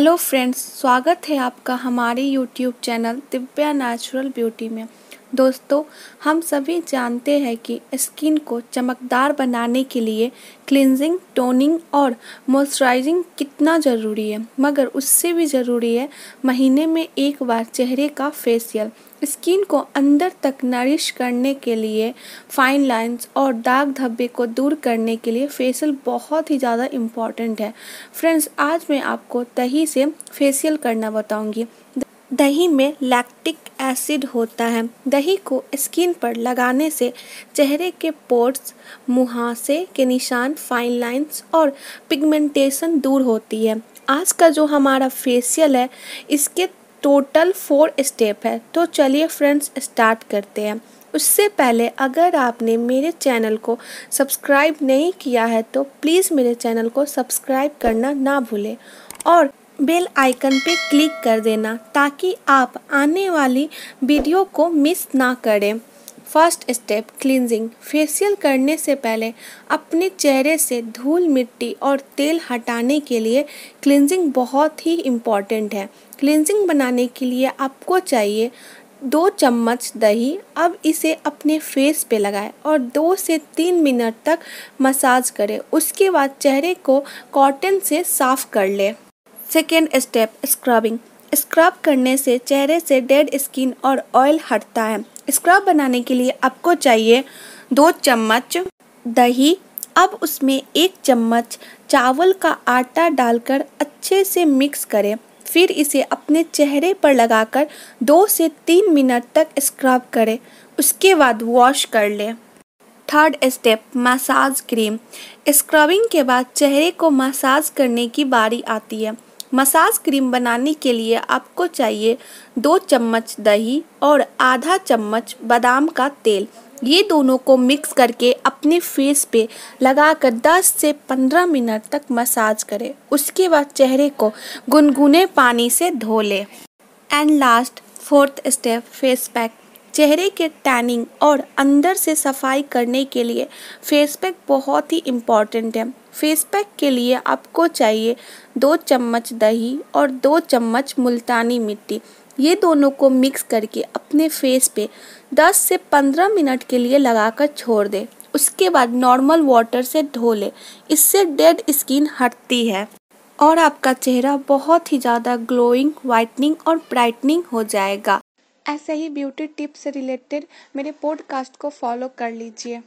Hello friends स्वागत है आपका हमारे YouTube channel Divya natural beauty में। दोस्तों, हम सभी जानते हैं कि स्किन को चमकदार बनाने के लिए क्लिनजिंग टोनिंग और मॉइस्चराइजिंग कितना ज़रूरी है। मगर उससे भी ज़रूरी है महीने में एक बार चेहरे का फेशियल स्किन को अंदर तक नरिश करने के लिए, फाइन लाइंस और दाग धब्बे को दूर करने के लिए फेशियल बहुत ही ज़्यादा इंपॉर्टेंट है। फ्रेंड्स, आज मैं आपको दही से फेशियल करना बताऊँगी। दही में लैक्टिक एसिड होता है। दही को स्किन पर लगाने से चेहरे के पोर्ट्स मुहासे के निशान फाइन लाइंस और पिगमेंटेशन दूर होती है। आज का जो हमारा फेशियल है, इसके टोटल फोर स्टेप है। तो चलिए फ्रेंड्स स्टार्ट करते हैं। उससे पहले अगर आपने मेरे चैनल को सब्सक्राइब नहीं किया है तो प्लीज़ मेरे चैनल को सब्सक्राइब करना ना भूलें। और बेल आइकन पे क्लिक कर देना ताकि आप आने वाली वीडियो को मिस ना करें। First step, cleansing. फेशियल करने से पहले अपने चेहरे से धूल मिट्टी और तेल हटाने के लिए क्लींजिंग बहुत ही इंपॉर्टेंट है। क्लींजिंग बनाने के लिए आपको चाहिए दो चम्मच दही। अब इसे अपने फेस पे लगाएँ और दो से तीन मिनट तक मसाज करें। उसके बाद चेहरे को कॉटन से साफ़ कर लें। सेकेंड स्टेप स्क्रबिंग स्क्रब करने से चेहरे से डेड स्किन और ऑयल हटता है। स्क्रब बनाने के लिए आपको चाहिए दो चम्मच दही। अब उसमें एक चम्मच चावल का आटा डालकर अच्छे से मिक्स करें। फिर इसे अपने चेहरे पर लगाकर दो से तीन मिनट तक स्क्रब करें। उसके बाद वॉश कर लें। Third step massage cream scrubbing के बाद चेहरे को मसाज करने की बारी आती है। मसाज क्रीम बनाने के लिए आपको चाहिए दो चम्मच दही और आधा चम्मच बादाम का तेल। ये दोनों को मिक्स करके अपने फेस पे लगाकर 10 से 15 मिनट तक मसाज करें। उसके बाद चेहरे को गुनगुने पानी से धो लें। And last fourth step face pack चेहरे के टैनिंग और अंदर से सफ़ाई करने के लिए फेस पैक बहुत ही इंपॉर्टेंट है। फेस पैक के लिए आपको चाहिए दो चम्मच दही और दो चम्मच मुल्तानी मिट्टी। ये दोनों को मिक्स करके अपने फेस पे 10 से 15 मिनट के लिए लगाकर छोड़ दें। उसके बाद नॉर्मल वाटर से धो लें। इससे डेड स्किन हटती है और आपका चेहरा बहुत ही ज़्यादा ग्लोइंग वाइटनिंग और ब्राइटनिंग हो जाएगा। ऐसे ही ब्यूटी टिप्स से रिलेटेड मेरे पॉडकास्ट को फॉलो कर लीजिए।